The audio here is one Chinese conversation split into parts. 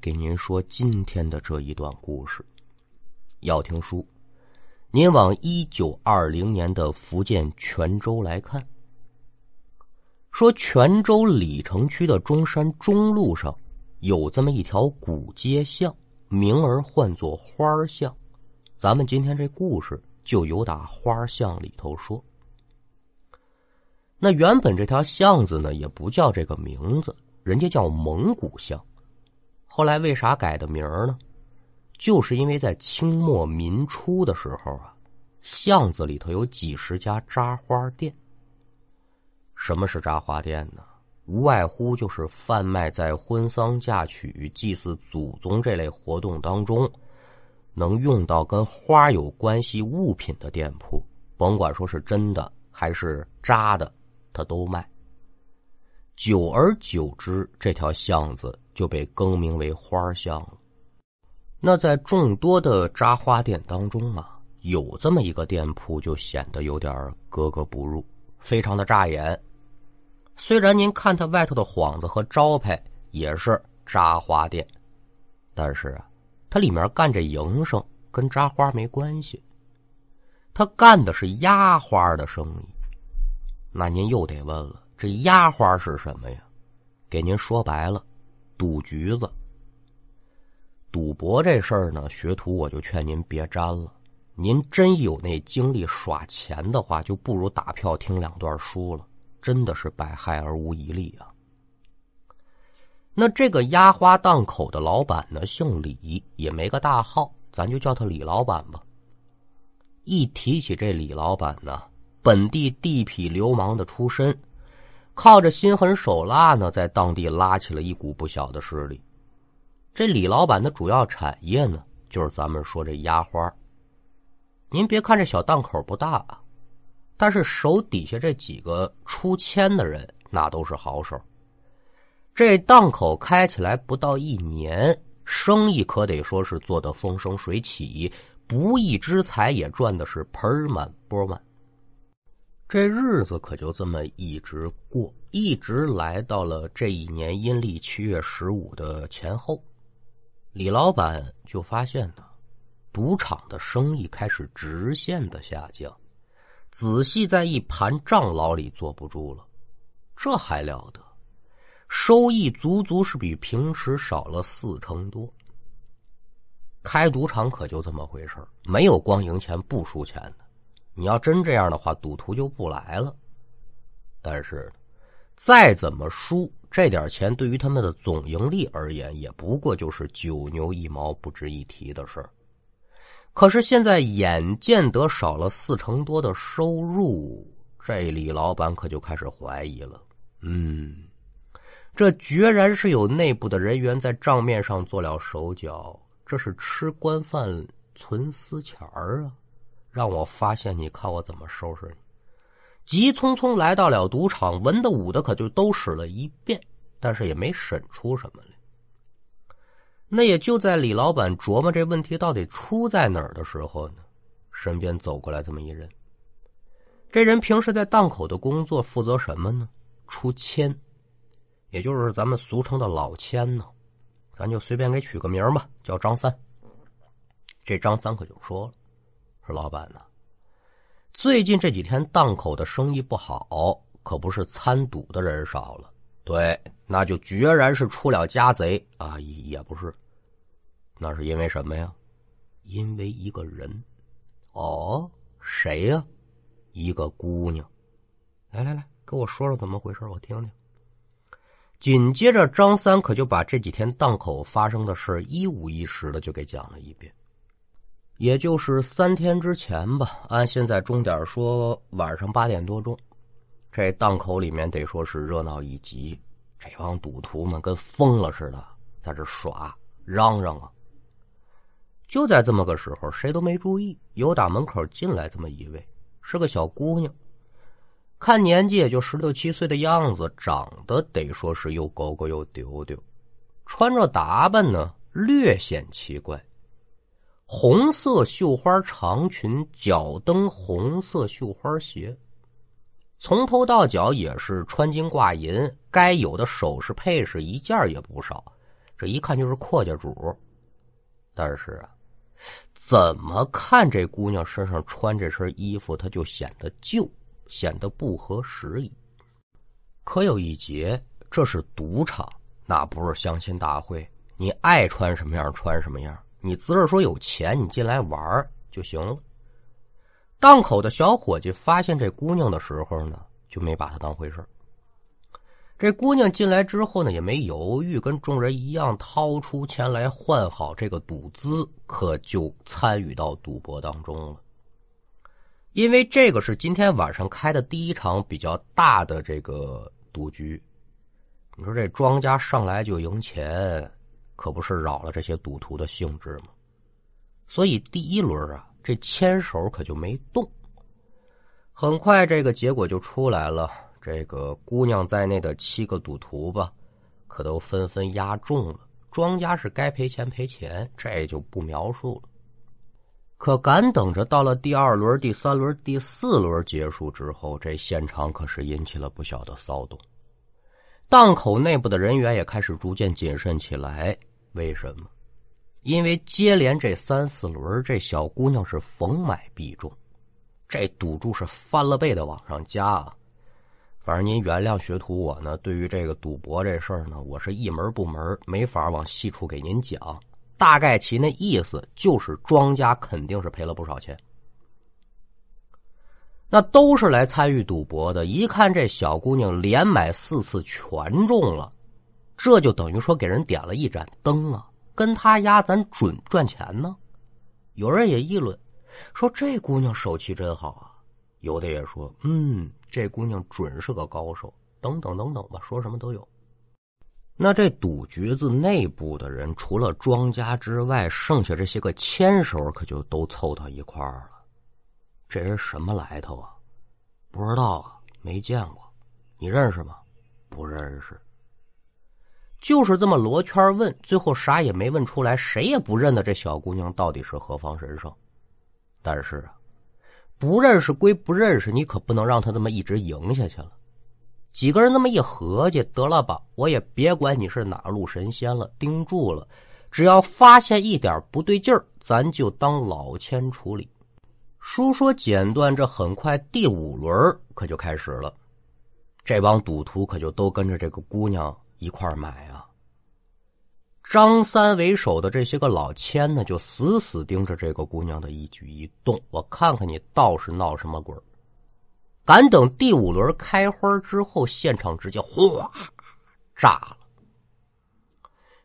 给您说今天的这一段故事。要听书，您往一九二零年的福建泉州来看。说泉州鲤城区的中山中路上有这么一条古街巷，名儿唤作花巷。咱们今天这故事就由打花巷里头说。那原本这条巷子呢，也不叫这个名字，人家叫蒙古巷。后来为啥改的名儿呢？就是因为在清末民初的时候啊，巷子里头有几十家扎花店。什么是扎花店呢？无外乎就是贩卖在婚丧嫁娶、祭祀祖宗这类活动当中能用到跟花有关系物品的店铺，甭管说是真的还是扎的，他都卖。久而久之，这条巷子就被更名为花巷了。那在众多的扎花店当中啊，有这么一个店铺就显得有点格格不入，非常的扎眼。虽然您看它外头的幌子和招牌也是扎花店，但是啊，它里面干这营生跟扎花没关系，他干的是压花的生意。那您又得问了，这压花是什么呀？给您说白了，赌橘子。赌博这事儿呢，学徒我就劝您别沾了。您真有那精力耍钱的话，就不如打票听两段书了。真的是百害而无一利啊！那这个压花档口的老板呢，姓李，也没个大号，咱就叫他李老板吧。一提起这李老板呢，本地地痞流氓的出身，靠着心狠手辣呢，在当地拉起了一股不小的势力。这李老板的主要产业呢，就是咱们说这压花。您别看这小档口不大啊。但是手底下这几个出千的人，那都是好手。这档口开起来不到一年，生意可得说是做得风生水起，不义之财也赚的是盆满钵满。这日子可就这么一直过，一直来到了这一年阴历七月十五的前后，李老板就发现呢，赌场的生意开始直线的下降。仔细在一盘账牢里坐不住了，这还了得？收益足足是比平时少了四成多。开赌场可就这么回事没有光赢钱不输钱的。你要真这样的话，赌徒就不来了。但是，再怎么输，这点钱对于他们的总盈利而言，也不过就是九牛一毛、不值一提的事儿。可是现在眼见得少了四成多的收入，这李老板可就开始怀疑了。嗯，这决然是有内部的人员在账面上做了手脚，这是吃官饭存私钱儿啊！让我发现，你看我怎么收拾你！急匆匆来到了赌场，文的武的可就都使了一遍，但是也没审出什么来。那也就在李老板琢磨这问题到底出在哪儿的时候呢，身边走过来这么一人。这人平时在档口的工作负责什么呢？出签，也就是咱们俗称的老千呢。咱就随便给取个名吧，叫张三。这张三可就说了：“老板呢，最近这几天档口的生意不好，可不是参赌的人少了。”对，那就决然是出了家贼啊！也不是，那是因为什么呀？因为一个人。哦，谁呀？一个姑娘。来来来，给我说说怎么回事，我听听。紧接着，张三可就把这几天档口发生的事一五一十的就给讲了一遍。也就是三天之前吧，按现在钟点说，晚上八点多钟。这档口里面得说是热闹一极，这帮赌徒们跟疯了似的，在这耍嚷嚷啊。就在这么个时候，谁都没注意，有打门口进来这么一位，是个小姑娘，看年纪也就十六七岁的样子，长得得说是又高高又丢丢，穿着打扮呢略显奇怪，红色绣花长裙，脚蹬红色绣花鞋。从头到脚也是穿金挂银，该有的首饰配饰一件也不少，这一看就是阔家主。但是啊，怎么看这姑娘身上穿这身衣服，她就显得旧，显得不合时宜。可有一节，这是赌场，那不是相亲大会，你爱穿什么样穿什么样，你自个说有钱，你进来玩就行了。档口的小伙计发现这姑娘的时候呢，就没把她当回事这姑娘进来之后呢，也没犹豫，跟众人一样掏出钱来换好这个赌资，可就参与到赌博当中了。因为这个是今天晚上开的第一场比较大的这个赌局，你说这庄家上来就赢钱，可不是扰了这些赌徒的兴致吗？所以第一轮啊，这牵手可就没动。很快，这个结果就出来了。这个姑娘在内的七个赌徒吧，可都纷纷押中了。庄家是该赔钱赔钱，这就不描述了。可赶等着到了第二轮、第三轮、第四轮结束之后，这现场可是引起了不小的骚动。档口内部的人员也开始逐渐谨慎起来。为什么？因为接连这三四轮，这小姑娘是逢买必中，这赌注是翻了倍的往上加啊！反正您原谅学徒我呢，对于这个赌博这事儿呢，我是一门不门，没法往细处给您讲。大概其那意思就是庄家肯定是赔了不少钱。那都是来参与赌博的，一看这小姑娘连买四次全中了，这就等于说给人点了一盏灯啊！跟他压，咱准赚钱呢。有人也议论说这姑娘手气真好啊，有的也说嗯。这姑娘准是个高手，等等等等吧，说什么都有。那这赌局子内部的人，除了庄家之外，剩下这些个牵手可就都凑到一块儿了。这人什么来头啊？不知道啊，没见过。你认识吗？不认识。就是这么罗圈问，最后啥也没问出来，谁也不认得这小姑娘到底是何方神圣。但是啊。不认识归不认识，你可不能让她这么一直赢下去了。几个人那么一合计，得了吧，我也别管你是哪路神仙了，盯住了，只要发现一点不对劲儿，咱就当老千处理。书说简断，这很快第五轮可就开始了，这帮赌徒可就都跟着这个姑娘一块买啊。张三为首的这些个老千呢，就死死盯着这个姑娘的一举一动，我看看你倒是闹什么鬼赶等第五轮开花之后，现场直接哗炸了，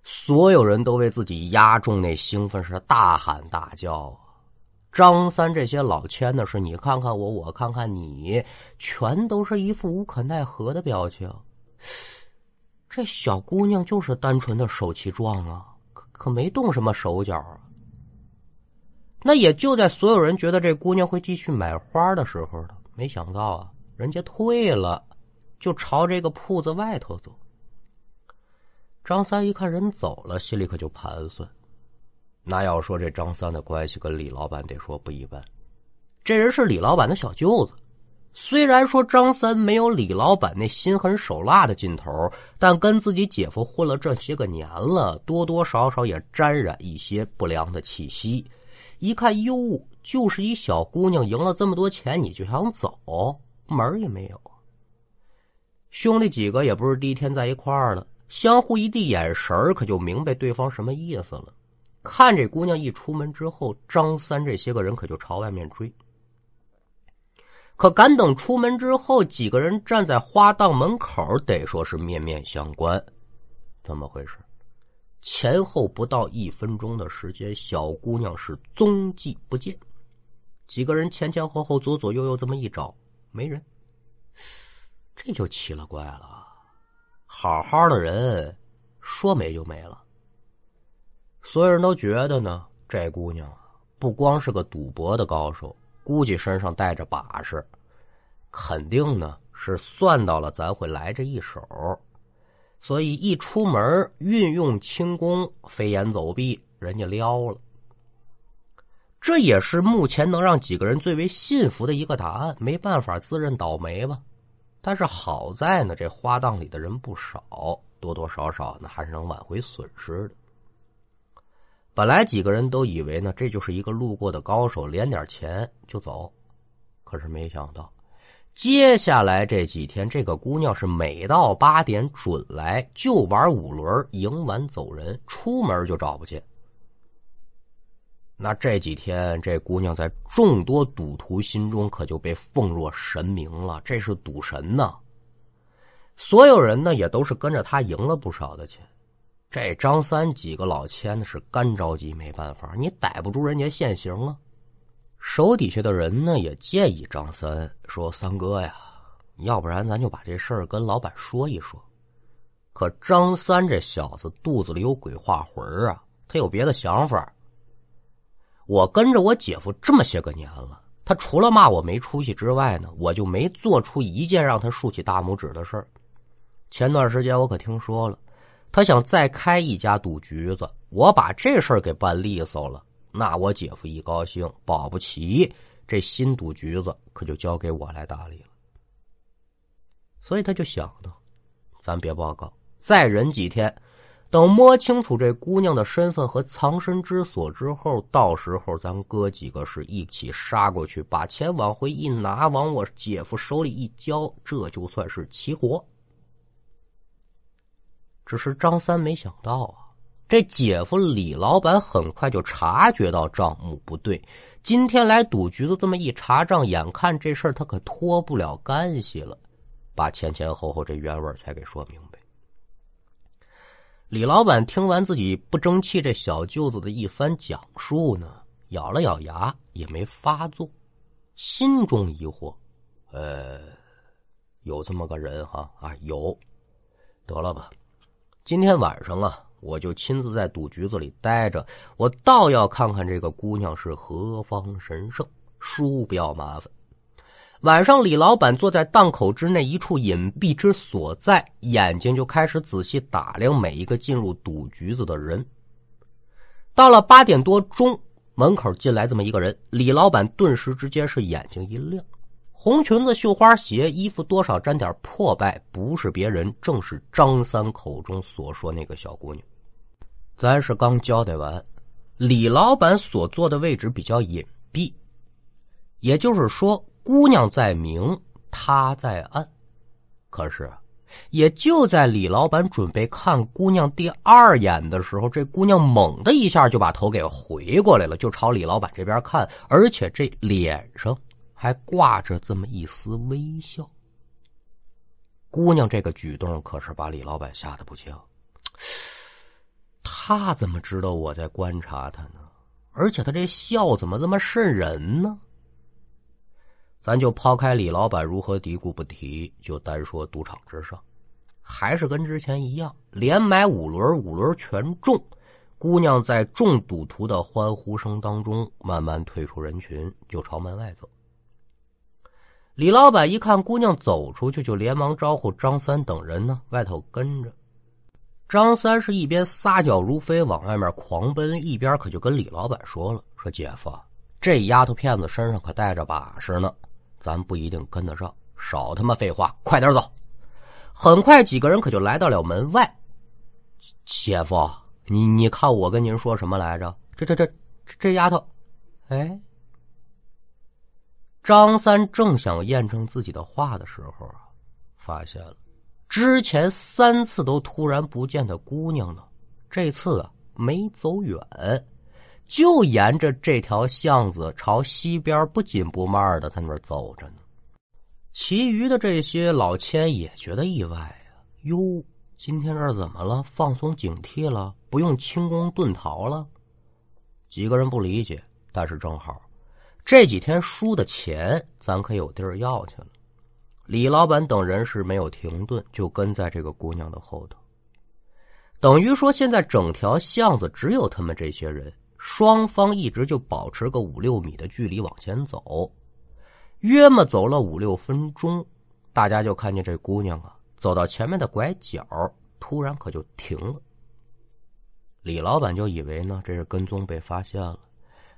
所有人都为自己压中那兴奋是大喊大叫。张三这些老千呢，是你看看我，我看看你，全都是一副无可奈何的表情。这小姑娘就是单纯的手气壮啊，可可没动什么手脚啊。那也就在所有人觉得这姑娘会继续买花的时候呢，没想到啊，人家退了，就朝这个铺子外头走。张三一看人走了，心里可就盘算：那要说这张三的关系跟李老板得说不一般，这人是李老板的小舅子。虽然说张三没有李老板那心狠手辣的劲头，但跟自己姐夫混了这些个年了，多多少少也沾染一些不良的气息。一看哟，就是一小姑娘赢了这么多钱，你就想走，门也没有。兄弟几个也不是第一天在一块儿了，相互一递眼神可就明白对方什么意思了。看这姑娘一出门之后，张三这些个人可就朝外面追。可赶等出门之后，几个人站在花档门口，得说是面面相关。怎么回事？前后不到一分钟的时间，小姑娘是踪迹不见。几个人前前后后、左左右右这么一找，没人。这就奇了怪了，好好的人，说没就没了。所有人都觉得呢，这姑娘，不光是个赌博的高手。估计身上带着把式，肯定呢是算到了咱会来这一手，所以一出门运用轻功飞檐走壁，人家撩了。这也是目前能让几个人最为信服的一个答案。没办法，自认倒霉吧。但是好在呢，这花档里的人不少，多多少少呢还是能挽回损失的。本来几个人都以为呢，这就是一个路过的高手，连点钱就走。可是没想到，接下来这几天，这个姑娘是每到八点准来，就玩五轮，赢完走人，出门就找不见。那这几天，这姑娘在众多赌徒心中可就被奉若神明了，这是赌神呐！所有人呢，也都是跟着她赢了不少的钱。这张三几个老千呢是干着急，没办法，你逮不住人家现行了。手底下的人呢也建议张三说：“三哥呀，要不然咱就把这事儿跟老板说一说。”可张三这小子肚子里有鬼画魂啊，他有别的想法。我跟着我姐夫这么些个年了，他除了骂我没出息之外呢，我就没做出一件让他竖起大拇指的事儿。前段时间我可听说了。他想再开一家赌局子，我把这事儿给办利索了，那我姐夫一高兴，保不齐这新赌局子可就交给我来打理了。所以他就想到，咱别报告，再忍几天，等摸清楚这姑娘的身份和藏身之所之后，到时候咱哥几个是一起杀过去，把钱往回一拿，往我姐夫手里一交，这就算是齐活。只是张三没想到啊，这姐夫李老板很快就察觉到账目不对。今天来赌局子这么一查账，眼看这事儿他可脱不了干系了，把前前后后这原味才给说明白。李老板听完自己不争气这小舅子的一番讲述呢，咬了咬牙也没发作，心中疑惑：呃，有这么个人哈啊，有，得了吧。今天晚上啊，我就亲自在赌局子里待着，我倒要看看这个姑娘是何方神圣。输不要麻烦。晚上，李老板坐在档口之内一处隐蔽之所在，眼睛就开始仔细打量每一个进入赌局子的人。到了八点多钟，门口进来这么一个人，李老板顿时之间是眼睛一亮。红裙子、绣花鞋，衣服多少沾点破败，不是别人，正是张三口中所说那个小姑娘。咱是刚交代完，李老板所坐的位置比较隐蔽，也就是说，姑娘在明，他在暗。可是，也就在李老板准备看姑娘第二眼的时候，这姑娘猛的一下就把头给回过来了，就朝李老板这边看，而且这脸上。还挂着这么一丝微笑。姑娘这个举动可是把李老板吓得不轻。他怎么知道我在观察他呢？而且他这笑怎么这么瘆人呢？咱就抛开李老板如何嘀咕不提，就单说赌场之上，还是跟之前一样，连买五轮，五轮全中。姑娘在众赌徒的欢呼声当中慢慢退出人群，就朝门外走。李老板一看姑娘走出去，就连忙招呼张三等人呢，外头跟着。张三是一边撒脚如飞往外面狂奔，一边可就跟李老板说了：“说姐夫，这丫头片子身上可带着把式呢，咱不一定跟得上，少他妈废话，快点走。”很快，几个人可就来到了门外。姐夫，你你看我跟您说什么来着？这这这这丫头，哎。张三正想验证自己的话的时候啊，发现了之前三次都突然不见的姑娘呢，这次啊没走远，就沿着这条巷子朝西边不紧不慢的在那走着呢。其余的这些老千也觉得意外啊，哟，今天这怎么了？放松警惕了？不用轻功遁逃了？几个人不理解，但是正好。这几天输的钱，咱可有地儿要去了。李老板等人是没有停顿，就跟在这个姑娘的后头。等于说，现在整条巷子只有他们这些人，双方一直就保持个五六米的距离往前走。约么走了五六分钟，大家就看见这姑娘啊，走到前面的拐角，突然可就停了。李老板就以为呢，这是跟踪被发现了。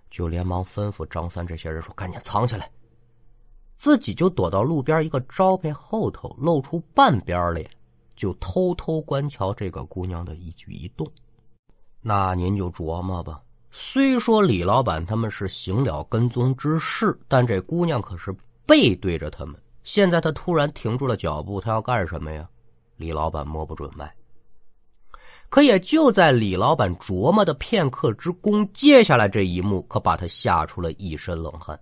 就连忙吩咐张三这些人说：“赶紧藏起来！”自己就躲到路边一个招牌后头，露出半边脸，就偷偷观瞧这个姑娘的一举一动。那您就琢磨吧。虽说李老板他们是行了跟踪之事，但这姑娘可是背对着他们。现在他突然停住了脚步，他要干什么呀？李老板摸不准脉。可也就在李老板琢磨的片刻之功，接下来这一幕可把他吓出了一身冷汗。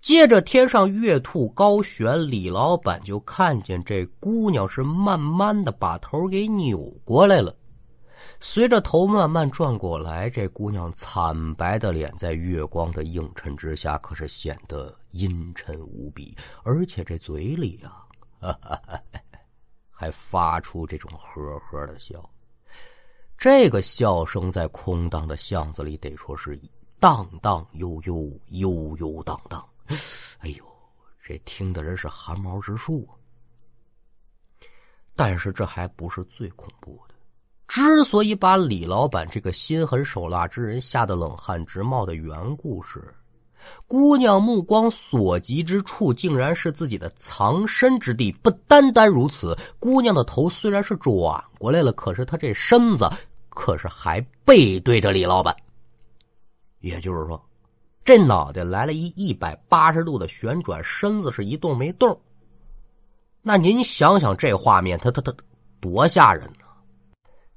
接着天上月兔高悬，李老板就看见这姑娘是慢慢的把头给扭过来了。随着头慢慢转过来，这姑娘惨白的脸在月光的映衬之下，可是显得阴沉无比，而且这嘴里啊，还发出这种呵呵的笑。这个笑声在空荡的巷子里，得说是荡荡悠悠，悠悠荡荡。哎呦，这听的人是寒毛直竖啊。但是这还不是最恐怖的。之所以把李老板这个心狠手辣之人吓得冷汗直冒的缘故是，姑娘目光所及之处竟然是自己的藏身之地。不单单如此，姑娘的头虽然是转过来了，可是她这身子可是还背对着李老板。也就是说，这脑袋来了一一百八十度的旋转，身子是一动没动。那您想想这画面，他他他多吓人！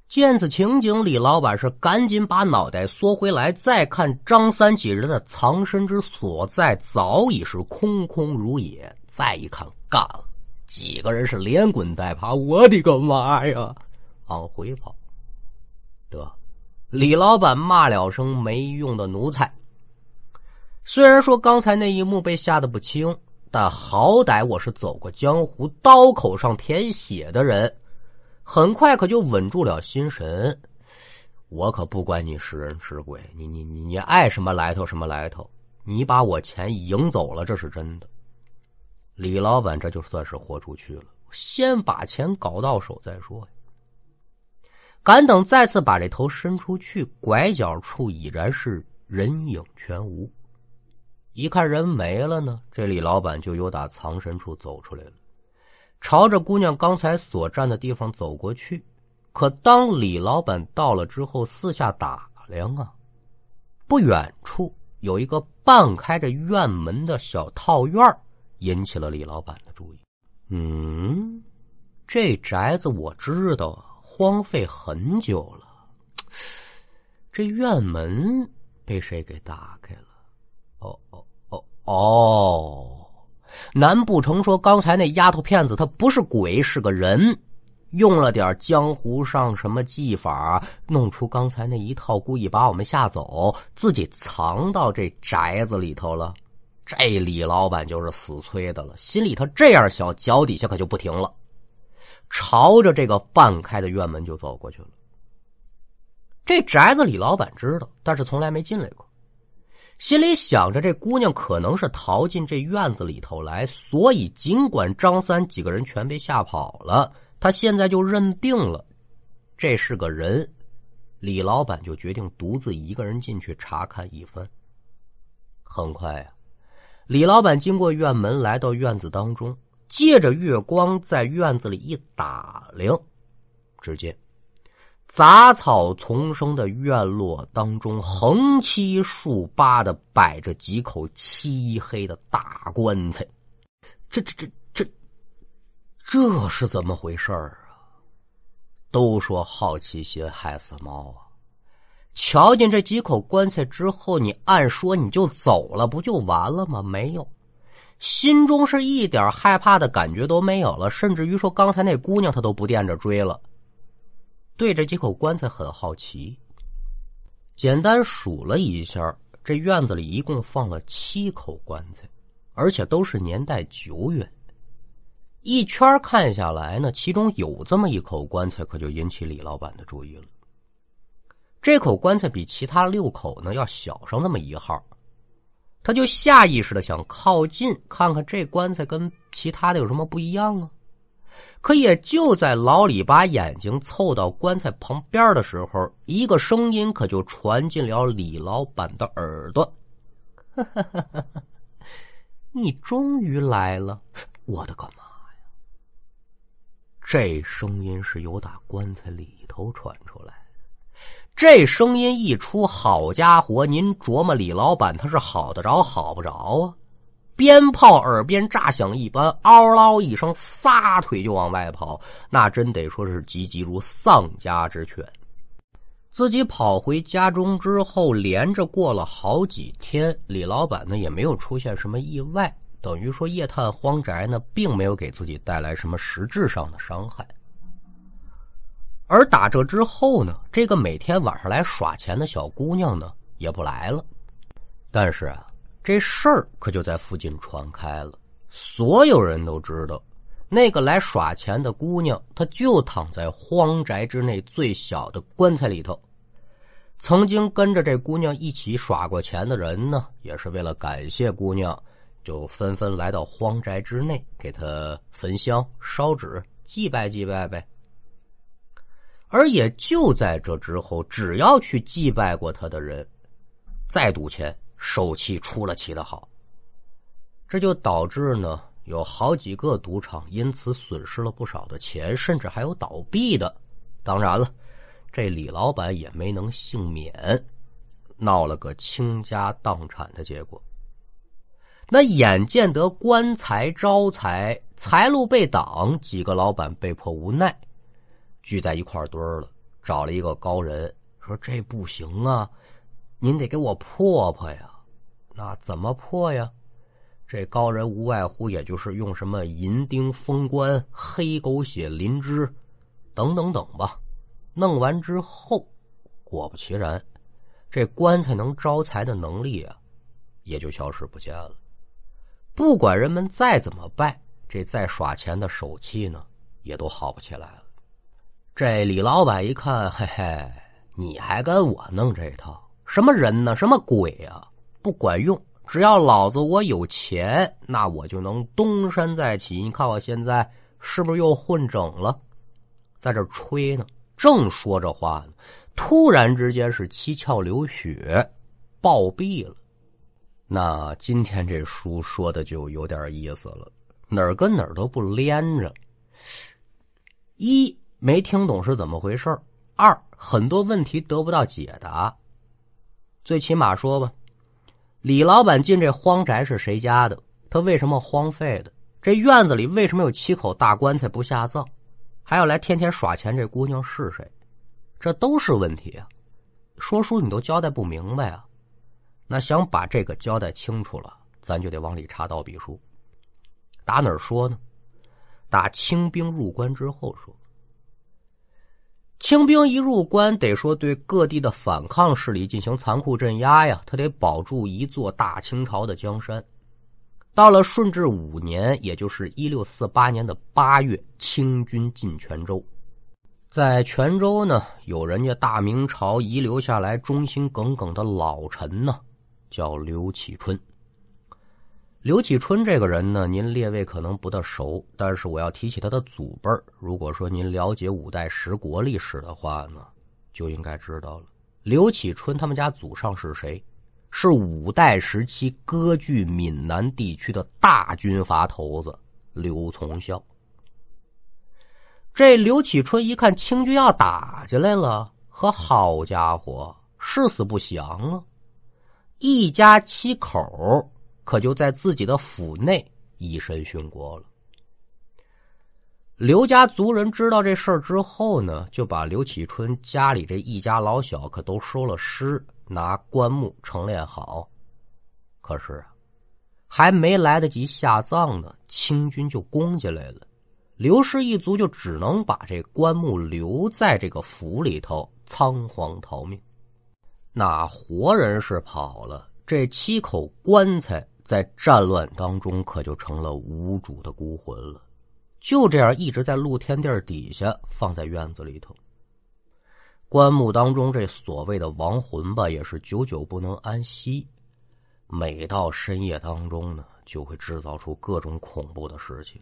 见此情景，李老板是赶紧把脑袋缩回来，再看张三几人的藏身之所在，早已是空空如也。再一看，干了！几个人是连滚带爬，我的个妈呀，往回跑。得，李老板骂了声没用的奴才。虽然说刚才那一幕被吓得不轻，但好歹我是走过江湖、刀口上舔血的人。很快可就稳住了心神，我可不管你是人是鬼，你你你你爱什么来头什么来头，你把我钱赢走了，这是真的。李老板这就算是豁出去了，先把钱搞到手再说呀。赶等再次把这头伸出去，拐角处已然是人影全无。一看人没了呢，这李老板就由打藏身处走出来了。朝着姑娘刚才所站的地方走过去，可当李老板到了之后，四下打量啊，不远处有一个半开着院门的小套院引起了李老板的注意。嗯，这宅子我知道，荒废很久了。这院门被谁给打开了？哦哦哦哦！难不成说刚才那丫头片子她不是鬼是个人，用了点江湖上什么技法，弄出刚才那一套，故意把我们吓走，自己藏到这宅子里头了？这李老板就是死催的了，心里头这样想，脚底下可就不停了，朝着这个半开的院门就走过去了。这宅子李老板知道，但是从来没进来过。心里想着，这姑娘可能是逃进这院子里头来，所以尽管张三几个人全被吓跑了，他现在就认定了这是个人。李老板就决定独自一个人进去查看一番。很快呀，李老板经过院门来到院子当中，借着月光在院子里一打量，只见。杂草丛生的院落当中，横七竖八的摆着几口漆黑的大棺材。这、这、这、这，这是怎么回事啊？都说好奇心害死猫啊！瞧见这几口棺材之后，你按说你就走了，不就完了吗？没有，心中是一点害怕的感觉都没有了，甚至于说刚才那姑娘她都不惦着追了。对这几口棺材很好奇，简单数了一下，这院子里一共放了七口棺材，而且都是年代久远。一圈看下来呢，其中有这么一口棺材，可就引起李老板的注意了。这口棺材比其他六口呢要小上那么一号，他就下意识的想靠近看看这棺材跟其他的有什么不一样啊。可也就在老李把眼睛凑到棺材旁边的时候，一个声音可就传进了李老板的耳朵：“ 你终于来了，我的个妈呀！这声音是由打棺材里头传出来的。这声音一出，好家伙，您琢磨李老板他是好得着好不着啊？鞭炮耳边炸响一般，嗷嗷一声，撒腿就往外跑，那真得说是急急如丧家之犬。自己跑回家中之后，连着过了好几天，李老板呢也没有出现什么意外，等于说夜探荒宅呢，并没有给自己带来什么实质上的伤害。而打这之后呢，这个每天晚上来耍钱的小姑娘呢，也不来了。但是啊。这事儿可就在附近传开了，所有人都知道，那个来耍钱的姑娘，她就躺在荒宅之内最小的棺材里头。曾经跟着这姑娘一起耍过钱的人呢，也是为了感谢姑娘，就纷纷来到荒宅之内，给她焚香烧纸，祭拜祭拜呗。而也就在这之后，只要去祭拜过她的人，再赌钱。手气出了奇的好，这就导致呢有好几个赌场因此损失了不少的钱，甚至还有倒闭的。当然了，这李老板也没能幸免，闹了个倾家荡产的结果。那眼见得官财招财，财路被挡，几个老板被迫无奈，聚在一块堆儿了，找了一个高人，说这不行啊。您得给我破破呀，那怎么破呀？这高人无外乎也就是用什么银钉封棺、黑狗血淋脂等等等吧。弄完之后，果不其然，这棺材能招财的能力啊，也就消失不见了。不管人们再怎么拜，这再耍钱的手气呢，也都好不起来了。这李老板一看，嘿嘿，你还跟我弄这套？什么人呢？什么鬼啊？不管用！只要老子我有钱，那我就能东山再起。你看我现在是不是又混整了？在这吹呢，正说着话呢，突然之间是七窍流血，暴毙了。那今天这书说的就有点意思了，哪儿跟哪儿都不连着。一没听懂是怎么回事二很多问题得不到解答。最起码说吧，李老板进这荒宅是谁家的？他为什么荒废的？这院子里为什么有七口大棺材不下葬？还要来天天耍钱？这姑娘是谁？这都是问题啊！说书你都交代不明白啊！那想把这个交代清楚了，咱就得往里插刀笔书。打哪儿说呢？打清兵入关之后说。清兵一入关，得说对各地的反抗势力进行残酷镇压呀，他得保住一座大清朝的江山。到了顺治五年，也就是一六四八年的八月，清军进泉州，在泉州呢，有人家大明朝遗留下来忠心耿耿的老臣呢，叫刘启春。刘启春这个人呢，您列位可能不大熟，但是我要提起他的祖辈如果说您了解五代十国历史的话呢，就应该知道了。刘启春他们家祖上是谁？是五代时期割据闽南地区的大军阀头子刘从孝。这刘启春一看清军要打进来了，和好家伙，誓死不降啊！一家七口。可就在自己的府内以身殉国了。刘家族人知道这事儿之后呢，就把刘启春家里这一家老小可都收了尸，拿棺木陈列好。可是啊，还没来得及下葬呢，清军就攻进来了。刘氏一族就只能把这棺木留在这个府里头，仓皇逃命。那活人是跑了，这七口棺材。在战乱当中，可就成了无主的孤魂了。就这样一直在露天地底下放在院子里头。棺木当中这所谓的亡魂吧，也是久久不能安息。每到深夜当中呢，就会制造出各种恐怖的事情。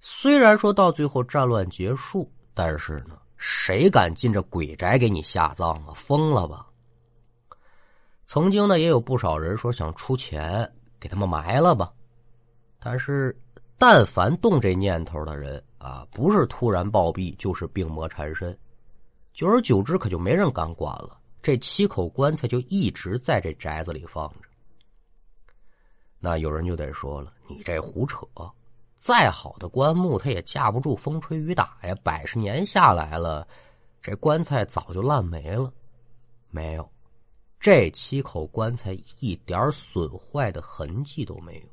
虽然说到最后战乱结束，但是呢，谁敢进这鬼宅给你下葬啊？疯了吧！曾经呢，也有不少人说想出钱。给他们埋了吧，但是但凡动这念头的人啊，不是突然暴毙，就是病魔缠身。久而久之，可就没人敢管了。这七口棺材就一直在这宅子里放着。那有人就得说了：“你这胡扯！再好的棺木，它也架不住风吹雨打呀。百十年下来了，这棺材早就烂没了。没有，这七口棺材一点损坏的痕迹都没有。”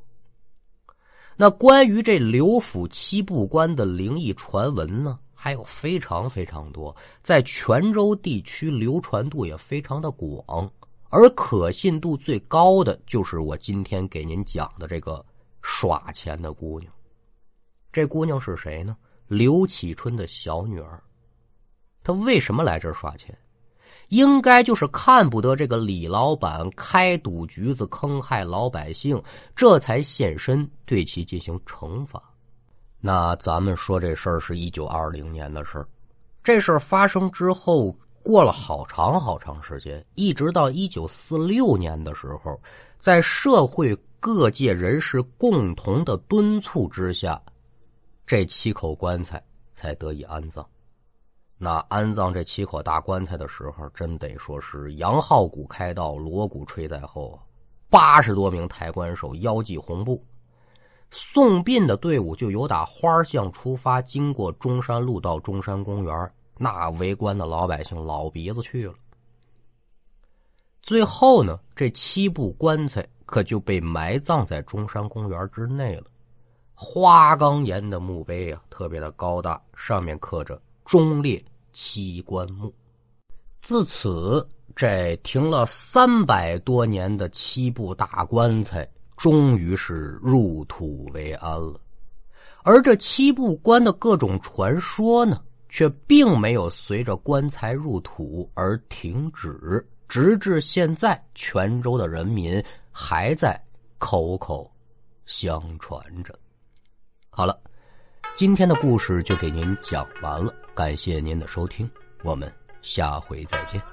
那关于这刘府七步关的灵异传闻呢，还有非常非常多，在泉州地区流传度也非常的广，而可信度最高的就是我今天给您讲的这个耍钱的姑娘。这姑娘是谁呢？刘启春的小女儿。她为什么来这儿耍钱？应该就是看不得这个李老板开赌局子坑害老百姓，这才现身对其进行惩罚。那咱们说这事儿是一九二零年的事儿，这事儿发生之后过了好长好长时间，一直到一九四六年的时候，在社会各界人士共同的敦促之下，这七口棺材才得以安葬。那安葬这七口大棺材的时候，真得说是杨浩鼓开道，锣鼓吹在后！八十多名抬棺手腰系红布，送殡的队伍就由打花巷出发，经过中山路到中山公园，那围观的老百姓老鼻子去了。最后呢，这七部棺材可就被埋葬在中山公园之内了。花岗岩的墓碑啊，特别的高大，上面刻着“忠烈”。七棺木，自此这停了三百多年的七部大棺材，终于是入土为安了。而这七部棺的各种传说呢，却并没有随着棺材入土而停止，直至现在，泉州的人民还在口口相传着。好了。今天的故事就给您讲完了，感谢您的收听，我们下回再见。